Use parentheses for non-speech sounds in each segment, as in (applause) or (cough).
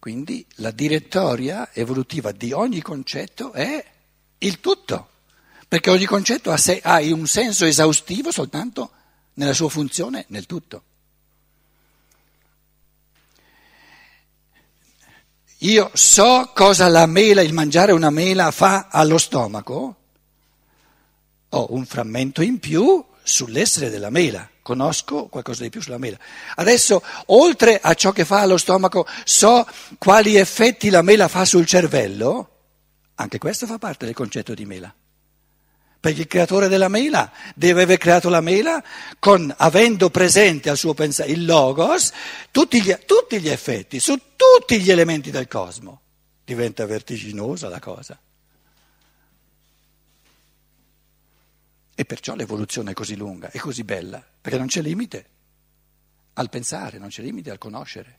Quindi la direttoria evolutiva di ogni concetto è il tutto, perché ogni concetto ha, se, ha un senso esaustivo soltanto nella sua funzione, nel tutto. Io so cosa la mela, il mangiare una mela fa allo stomaco, ho un frammento in più sull'essere della mela, conosco qualcosa di più sulla mela. Adesso, oltre a ciò che fa allo stomaco, so quali effetti la mela fa sul cervello, anche questo fa parte del concetto di mela. Perché il creatore della mela deve aver creato la mela con, avendo presente al suo pensiero il logos, tutti gli, tutti gli effetti su tutti gli elementi del cosmo. Diventa vertiginosa la cosa. E perciò l'evoluzione è così lunga, è così bella, perché non c'è limite al pensare, non c'è limite al conoscere.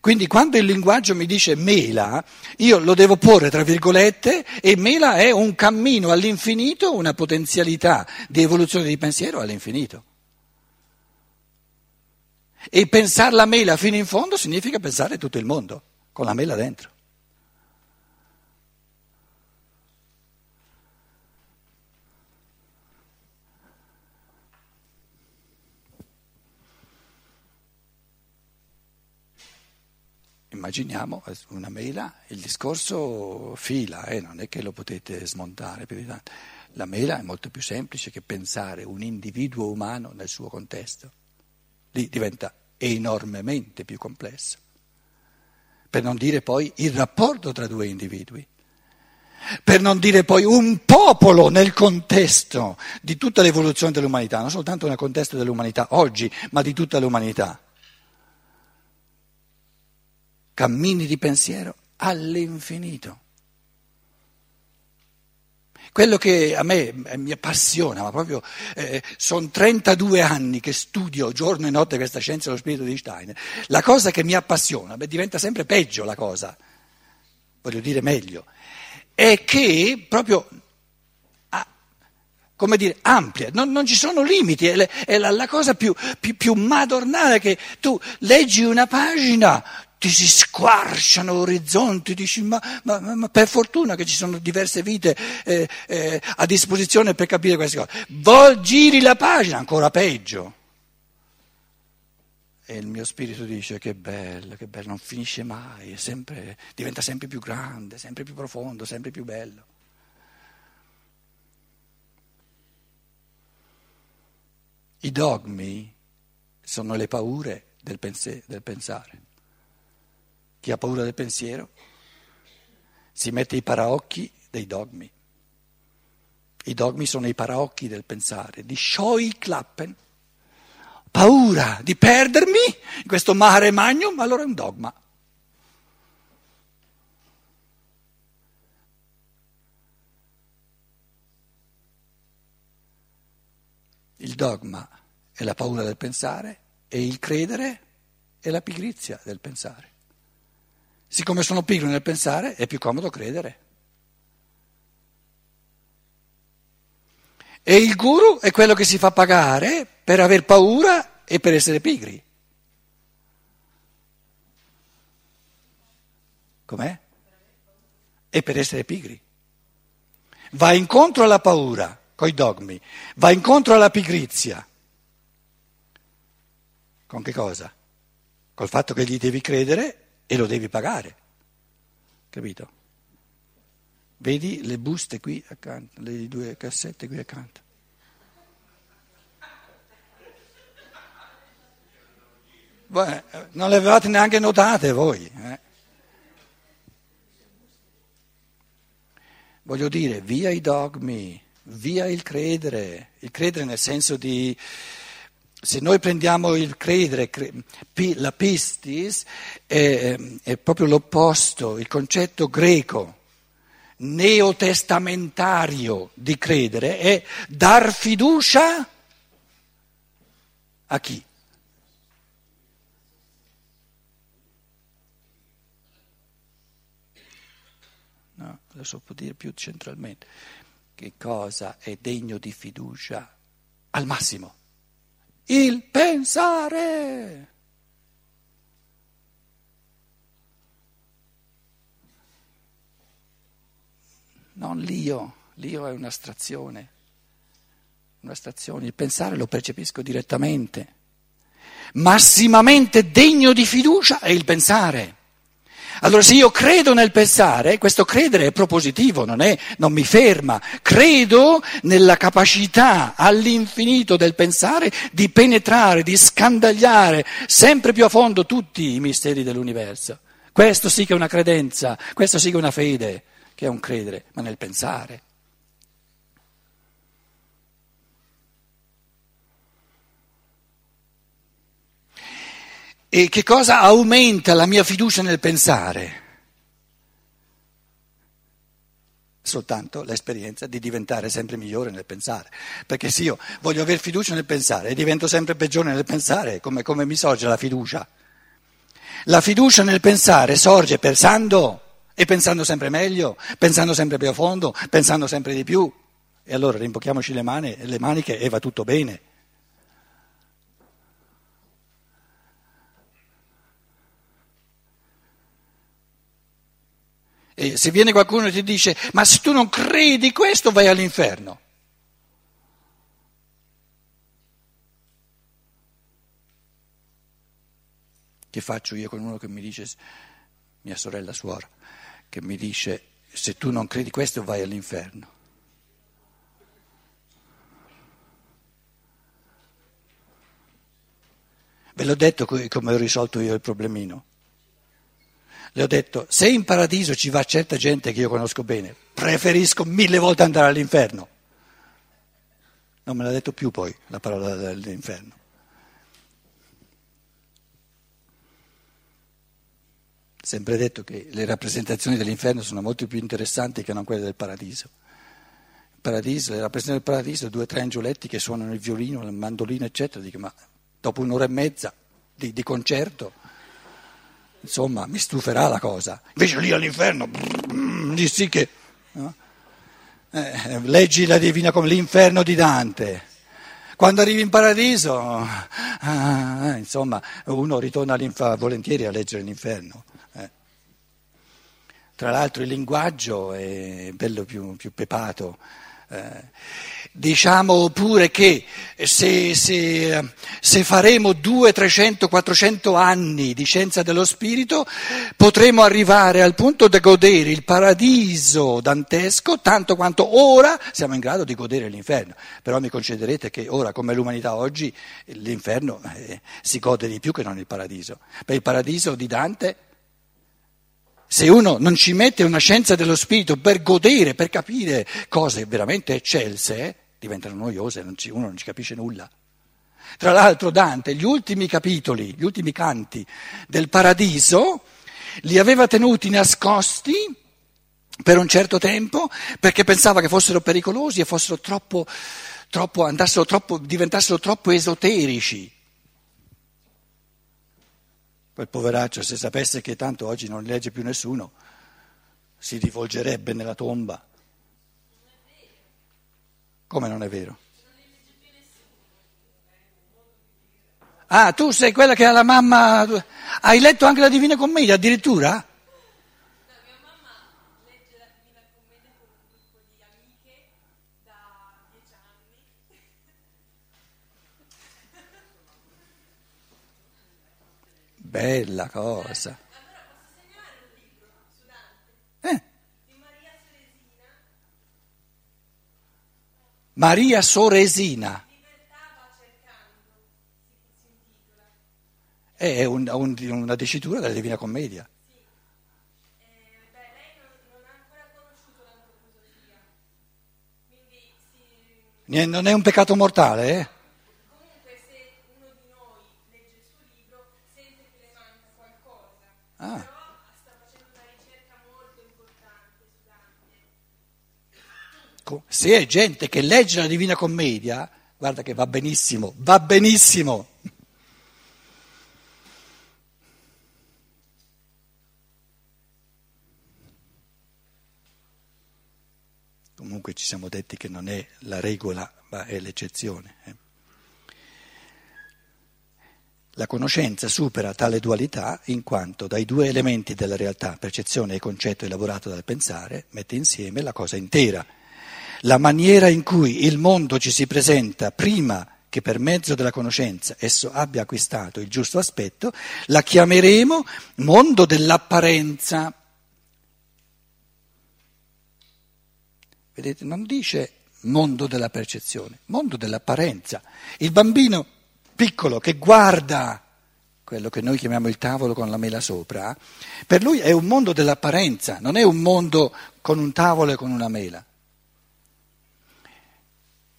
Quindi quando il linguaggio mi dice mela, io lo devo porre tra virgolette e mela è un cammino all'infinito, una potenzialità di evoluzione di pensiero all'infinito. E pensare la mela fino in fondo significa pensare tutto il mondo, con la mela dentro. Immaginiamo una mela, il discorso fila, eh, non è che lo potete smontare più di tanto. La mela è molto più semplice che pensare un individuo umano nel suo contesto. Lì diventa enormemente più complesso. Per non dire poi il rapporto tra due individui. Per non dire poi un popolo nel contesto di tutta l'evoluzione dell'umanità, non soltanto nel contesto dell'umanità oggi, ma di tutta l'umanità cammini di pensiero all'infinito. Quello che a me eh, mi appassiona, ma proprio eh, sono 32 anni che studio giorno e notte questa scienza dello spirito di Steiner, la cosa che mi appassiona, beh, diventa sempre peggio la cosa, voglio dire meglio, è che proprio come dire, ampia, non, non, ci sono limiti, è, è la, la, cosa più, più, più madornale che tu leggi una pagina, ti si squarciano orizzonti, dici ma, ma, ma, per fortuna che ci sono diverse vite eh, eh, a disposizione per capire queste cose. Vol, giri la pagina, ancora peggio. E il mio spirito dice che bello, che bello, non finisce mai, sempre, diventa sempre più grande, sempre più profondo, sempre più bello. I dogmi sono le paure del, pense- del pensare. Chi ha paura del pensiero si mette i paraocchi dei dogmi. I dogmi sono i paraocchi del pensare, di Scheuklappen. Paura di perdermi in questo mare magnum, allora è un dogma. Il dogma è la paura del pensare e il credere è la pigrizia del pensare. Siccome sono pigro nel pensare, è più comodo credere. E il guru è quello che si fa pagare per aver paura e per essere pigri. Com'è? E per essere pigri. Va incontro alla paura, coi dogmi, va incontro alla pigrizia. Con che cosa? Col fatto che gli devi credere e lo devi pagare, capito? Vedi le buste qui accanto, le due cassette qui accanto. Beh, non le avevate neanche notate voi. Eh? Voglio dire, via i dogmi, via il credere, il credere nel senso di se noi prendiamo il credere, la pistis, è, è proprio l'opposto, il concetto greco neotestamentario di credere è dar fiducia a chi? No, adesso può dire più centralmente. Che cosa è degno di fiducia al massimo? il pensare. Non l'io, l'io è un'astrazione, un'astrazione, il pensare lo percepisco direttamente. Massimamente degno di fiducia è il pensare. Allora se io credo nel pensare, questo credere è propositivo, non, è, non mi ferma. Credo nella capacità all'infinito del pensare di penetrare, di scandagliare sempre più a fondo tutti i misteri dell'universo. Questo sì che è una credenza, questo sì che è una fede, che è un credere, ma nel pensare. E che cosa aumenta la mia fiducia nel pensare? Soltanto l'esperienza di diventare sempre migliore nel pensare. Perché se io voglio avere fiducia nel pensare e divento sempre peggiore nel pensare, come, come mi sorge la fiducia? La fiducia nel pensare sorge pensando e pensando sempre meglio, pensando sempre più a fondo, pensando sempre di più. E allora rimbocchiamoci le, mani, le maniche e va tutto bene. E se viene qualcuno e ti dice, ma se tu non credi questo vai all'inferno. Che faccio io con uno che mi dice, mia sorella suora, che mi dice, se tu non credi questo vai all'inferno. Ve l'ho detto come ho risolto io il problemino. Le ho detto, se in paradiso ci va certa gente che io conosco bene, preferisco mille volte andare all'inferno. Non me l'ha detto più poi la parola dell'inferno. Sempre detto che le rappresentazioni dell'inferno sono molto più interessanti che non quelle del paradiso. Paradiso, le rappresentazioni del paradiso, due o tre angioletti che suonano il violino, il mandolino, eccetera, dico, ma dopo un'ora e mezza di, di concerto insomma, mi stuferà la cosa. Invece lì all'inferno, lì sì che... No? Eh, leggi la Divina come l'inferno di Dante. Quando arrivi in paradiso, ah, insomma, uno ritorna volentieri a leggere l'inferno. Eh. Tra l'altro il linguaggio è bello più, più pepato. Eh, diciamo pure che se, se, se, faremo 200, 300, 400 anni di scienza dello spirito potremo arrivare al punto di godere il paradiso dantesco tanto quanto ora siamo in grado di godere l'inferno. Però mi concederete che ora, come l'umanità oggi, l'inferno eh, si gode di più che non il paradiso. Per il paradiso di Dante se uno non ci mette una scienza dello spirito per godere, per capire cose veramente eccelse, diventano noiose, uno non ci capisce nulla. Tra l'altro Dante, gli ultimi capitoli, gli ultimi canti del paradiso, li aveva tenuti nascosti per un certo tempo perché pensava che fossero pericolosi e fossero troppo, troppo, troppo, diventassero troppo esoterici. Quel poveraccio, se sapesse che tanto oggi non legge più nessuno, si rivolgerebbe nella tomba. Come non è vero? Ah, tu sei quella che ha la mamma. Hai letto anche la Divina Commedia addirittura? Bella cosa. Eh. Maria Soresina. È un, un, una dicitura della Divina Commedia. Non è un peccato mortale, eh? Ah. sta facendo una ricerca molto importante su Dante. Se è gente che legge la Divina Commedia, guarda che va benissimo, va benissimo. Comunque ci siamo detti che non è la regola, ma è l'eccezione. Eh. La conoscenza supera tale dualità in quanto dai due elementi della realtà, percezione e concetto elaborato dal pensare, mette insieme la cosa intera. La maniera in cui il mondo ci si presenta prima che per mezzo della conoscenza esso abbia acquistato il giusto aspetto, la chiameremo mondo dell'apparenza. Vedete, non dice mondo della percezione, mondo dell'apparenza. Il bambino piccolo che guarda quello che noi chiamiamo il tavolo con la mela sopra, per lui è un mondo dell'apparenza, non è un mondo con un tavolo e con una mela.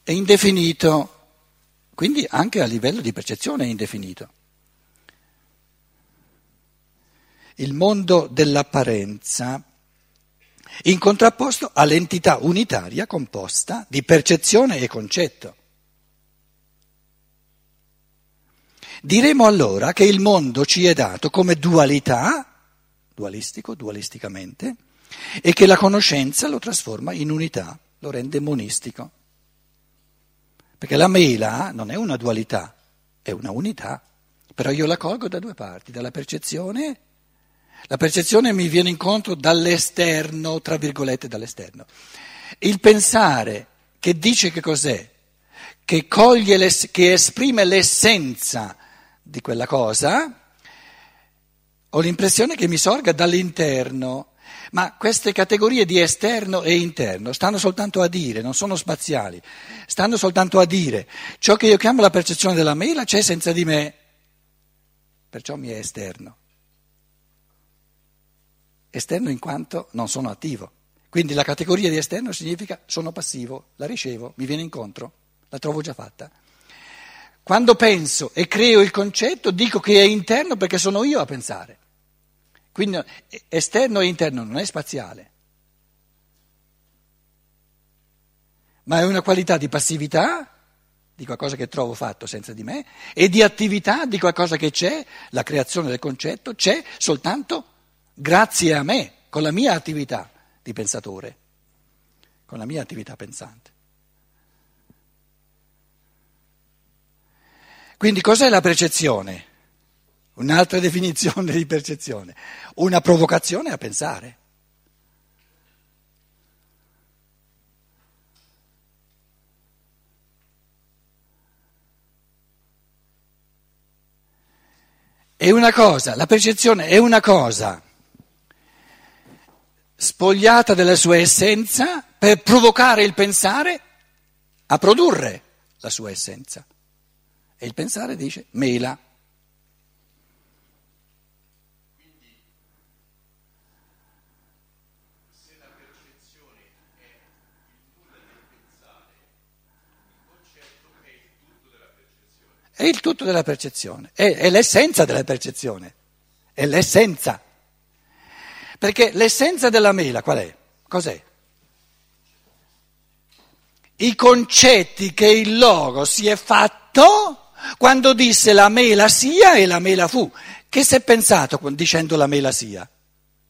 È indefinito, quindi anche a livello di percezione è indefinito. Il mondo dell'apparenza in contrapposto all'entità unitaria composta di percezione e concetto. Diremo allora che il mondo ci è dato come dualità, dualistico, dualisticamente, e che la conoscenza lo trasforma in unità, lo rende monistico. Perché la mela non è una dualità, è una unità, però io la colgo da due parti, dalla percezione. La percezione mi viene incontro dall'esterno, tra virgolette dall'esterno. Il pensare che dice che cos'è, che, coglie, che esprime l'essenza di quella cosa, ho l'impressione che mi sorga dall'interno, ma queste categorie di esterno e interno stanno soltanto a dire, non sono spaziali, stanno soltanto a dire ciò che io chiamo la percezione della mela c'è senza di me, perciò mi è esterno. Esterno in quanto non sono attivo. Quindi la categoria di esterno significa sono passivo, la ricevo, mi viene incontro, la trovo già fatta. Quando penso e creo il concetto, dico che è interno perché sono io a pensare. Quindi esterno e interno non è spaziale, ma è una qualità di passività di qualcosa che trovo fatto senza di me e di attività di qualcosa che c'è, la creazione del concetto c'è soltanto grazie a me, con la mia attività di pensatore, con la mia attività pensante. Quindi cos'è la percezione? Un'altra definizione di percezione, una provocazione a pensare. È una cosa, la percezione è una cosa spogliata della sua essenza per provocare il pensare a produrre la sua essenza. E il pensare dice mela. Quindi, se la percezione è il nulla del pensare, il concetto è il tutto della percezione. È il tutto della percezione, è, è l'essenza della percezione, è l'essenza. Perché l'essenza della mela qual è? Cos'è? I concetti che il logo si è fatto quando disse la mela sia e la mela fu. Che si è pensato dicendo la mela sia?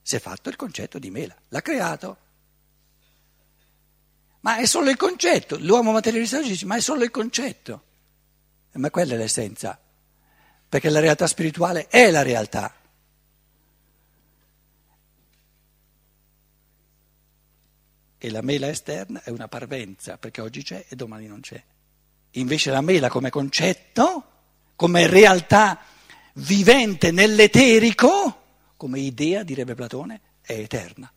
Si è fatto il concetto di mela, l'ha creato. Ma è solo il concetto, l'uomo materialista dice, ma è solo il concetto. Ma quella è l'essenza, perché la realtà spirituale è la realtà. E la mela esterna è una parvenza, perché oggi c'è e domani non c'è. Invece la mela come concetto, come realtà vivente nell'eterico, come idea, direbbe Platone, è eterna.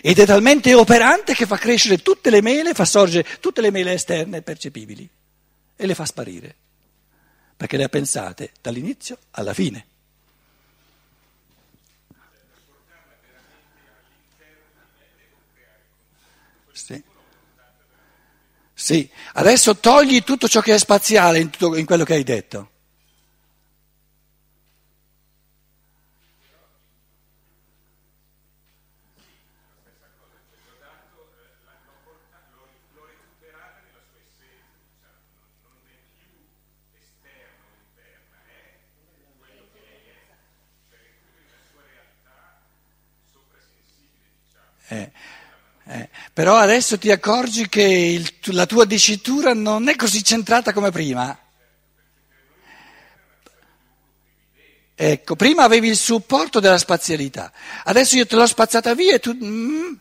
Ed è talmente operante che fa crescere tutte le mele, fa sorgere tutte le mele esterne percepibili e le fa sparire, perché le ha pensate dall'inizio alla fine. Sì. Sì, adesso togli tutto ciò che è spaziale in, tutto, in quello che hai detto. Eh. Eh, però adesso ti accorgi che il, la tua dicitura non è così centrata come prima. Ecco, prima avevi il supporto della spazialità, adesso io te l'ho spazzata via e tu... Mm,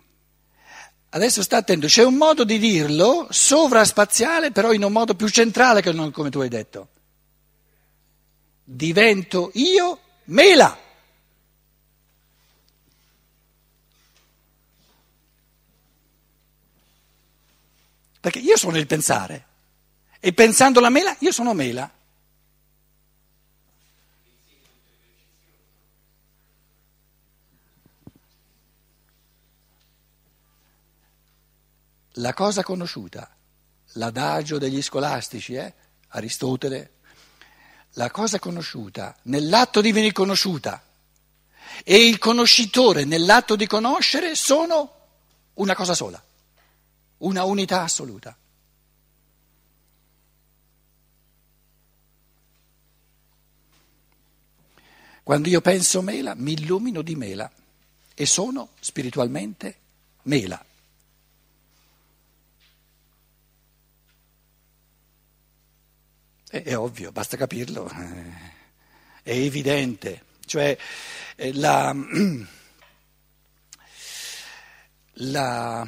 adesso sta attento, c'è un modo di dirlo sovraspaziale, però in un modo più centrale che non come tu hai detto. Divento io mela. Perché io sono il pensare e pensando la mela io sono mela. La cosa conosciuta, l'adagio degli scolastici, eh? Aristotele, la cosa conosciuta nell'atto di venire conosciuta e il conoscitore nell'atto di conoscere sono una cosa sola una unità assoluta. Quando io penso mela, mi illumino di mela e sono spiritualmente mela. È, è ovvio, basta capirlo, è evidente. Cioè, eh, la, (clears throat) la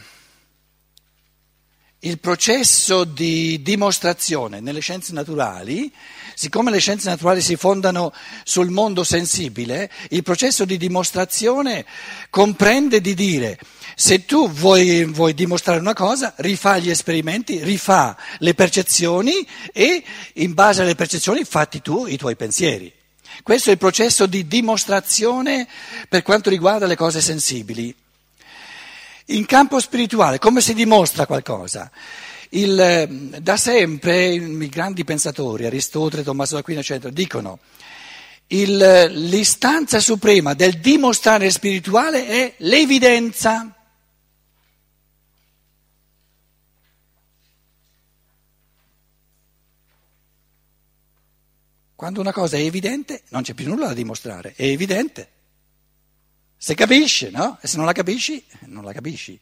il processo di dimostrazione nelle scienze naturali, siccome le scienze naturali si fondano sul mondo sensibile, il processo di dimostrazione comprende di dire se tu vuoi, vuoi dimostrare una cosa, rifà gli esperimenti, rifà le percezioni e in base alle percezioni fatti tu i tuoi pensieri. Questo è il processo di dimostrazione per quanto riguarda le cose sensibili. In campo spirituale, come si dimostra qualcosa? Il, ehm, da sempre i grandi pensatori, Aristotele, Tommaso d'Aquino, eccetera, dicono il, l'istanza suprema del dimostrare spirituale è l'evidenza. Quando una cosa è evidente non c'è più nulla da dimostrare, è evidente. Se capisci, no? E se non la capisci, non la capisci.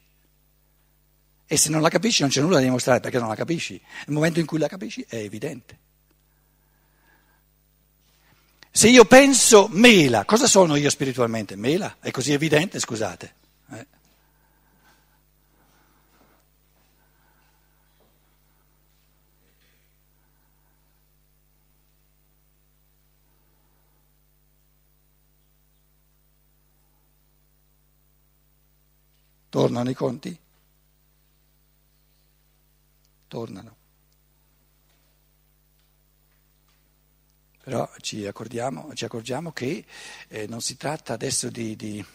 E se non la capisci non c'è nulla da dimostrare perché non la capisci. Nel momento in cui la capisci è evidente. Se io penso mela, cosa sono io spiritualmente? Mela? È così evidente, scusate. Eh. Tornano i conti? Tornano. Però ci, ci accorgiamo che eh, non si tratta adesso di, di,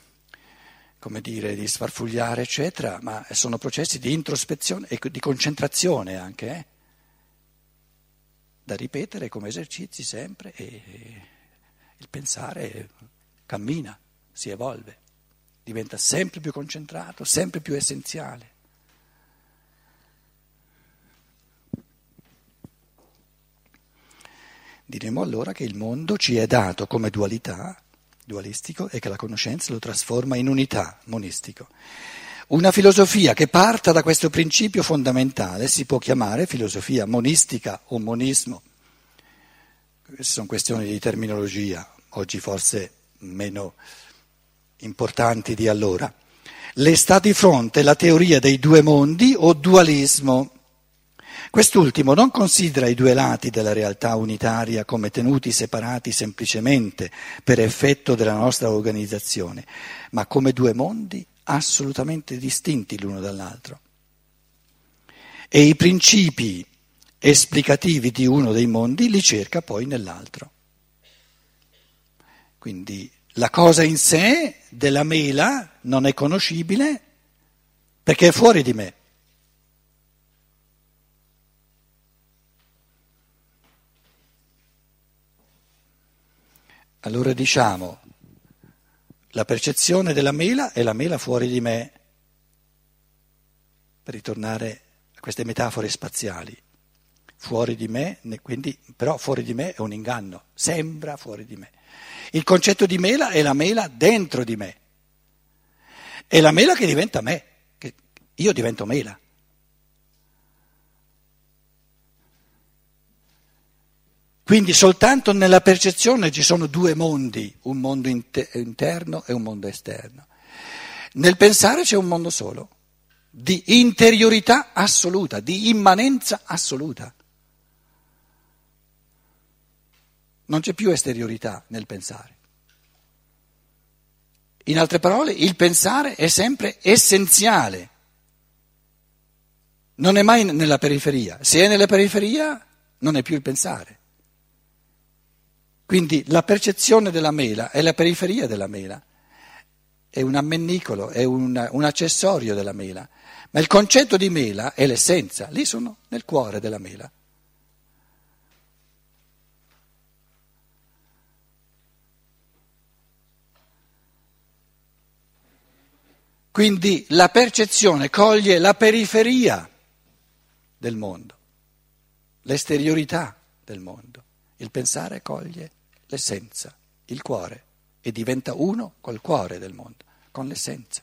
dire, di sfarfugliare, eccetera, ma sono processi di introspezione e di concentrazione anche, eh? da ripetere come esercizi sempre e, e il pensare cammina, si evolve diventa sempre più concentrato, sempre più essenziale. Diremo allora che il mondo ci è dato come dualità, dualistico, e che la conoscenza lo trasforma in unità, monistico. Una filosofia che parta da questo principio fondamentale si può chiamare filosofia monistica o monismo. Queste sono questioni di terminologia, oggi forse meno importanti di allora. Le sta di fronte la teoria dei due mondi o dualismo. Quest'ultimo non considera i due lati della realtà unitaria come tenuti separati semplicemente per effetto della nostra organizzazione, ma come due mondi assolutamente distinti l'uno dall'altro. E i principi esplicativi di uno dei mondi li cerca poi nell'altro. Quindi la cosa in sé della mela non è conoscibile perché è fuori di me. Allora diciamo, la percezione della mela è la mela fuori di me, per ritornare a queste metafore spaziali. Fuori di me, quindi, però fuori di me è un inganno, sembra fuori di me. Il concetto di mela è la mela dentro di me. È la mela che diventa me, che io divento mela. Quindi soltanto nella percezione ci sono due mondi, un mondo interno e un mondo esterno. Nel pensare c'è un mondo solo, di interiorità assoluta, di immanenza assoluta. Non c'è più esteriorità nel pensare. In altre parole, il pensare è sempre essenziale, non è mai nella periferia. Se è nella periferia, non è più il pensare. Quindi la percezione della mela è la periferia della mela, è un ammennicolo, è un, un accessorio della mela, ma il concetto di mela è l'essenza, lì sono nel cuore della mela. Quindi la percezione coglie la periferia del mondo, l'esteriorità del mondo. Il pensare coglie l'essenza, il cuore, e diventa uno col cuore del mondo, con l'essenza.